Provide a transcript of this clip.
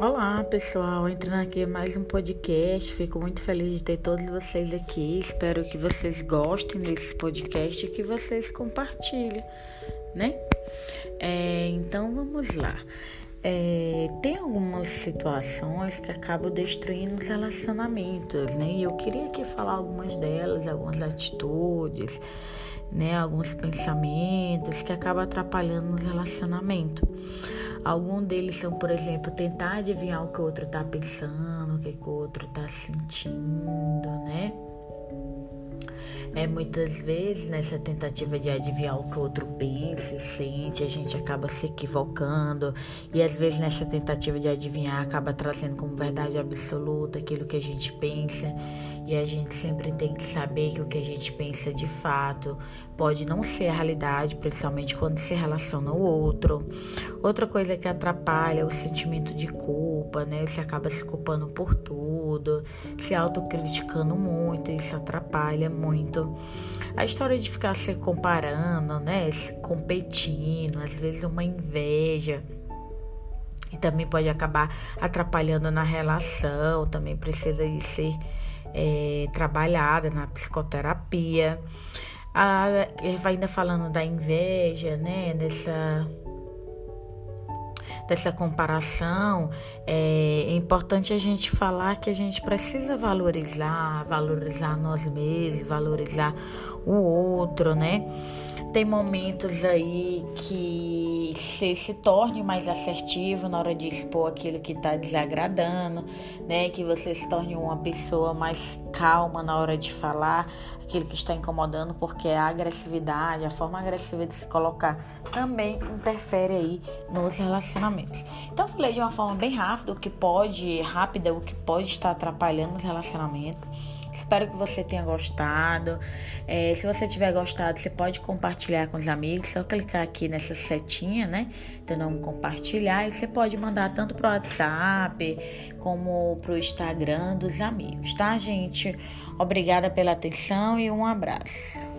Olá pessoal, entrando aqui mais um podcast. Fico muito feliz de ter todos vocês aqui. Espero que vocês gostem desse podcast e que vocês compartilhem, né? É, então vamos lá. É, tem algumas situações que acabam destruindo os relacionamentos, né? E eu queria aqui falar algumas delas, algumas atitudes, né? Alguns pensamentos que acabam atrapalhando os relacionamentos. Alguns deles são, por exemplo, tentar adivinhar o que o outro está pensando, o que, o outro está sentindo, né? É, muitas vezes nessa tentativa de adivinhar o que o outro pensa e sente, a gente acaba se equivocando e às vezes nessa tentativa de adivinhar acaba trazendo como verdade absoluta aquilo que a gente pensa e a gente sempre tem que saber que o que a gente pensa de fato pode não ser a realidade, principalmente quando se relaciona ao outro. Outra coisa que atrapalha é o sentimento de culpa, né? Você acaba se culpando por tudo, se autocriticando muito, isso atrapalha muito. A história de ficar se comparando, né? Se competindo, às vezes uma inveja e também pode acabar atrapalhando na relação, também precisa de ser é, trabalhada na psicoterapia. A, ainda falando da inveja, né? Dessa dessa comparação, é, é, importante a gente falar que a gente precisa valorizar, valorizar nós mesmos, valorizar o outro, né? Tem momentos aí que você se torne mais assertivo na hora de expor aquilo que está desagradando, né? Que você se torne uma pessoa mais calma na hora de falar aquilo que está incomodando, porque a agressividade, a forma agressiva de se colocar também interfere aí nos relacionamentos. Então eu falei de uma forma bem rápida o que pode, rápida, o que pode estar atrapalhando os relacionamentos. Espero que você tenha gostado. É, se você tiver gostado, você pode compartilhar com os amigos. Só clicar aqui nessa setinha, né? De não compartilhar. E você pode mandar tanto pro WhatsApp como pro Instagram dos amigos, tá, gente? Obrigada pela atenção e um abraço.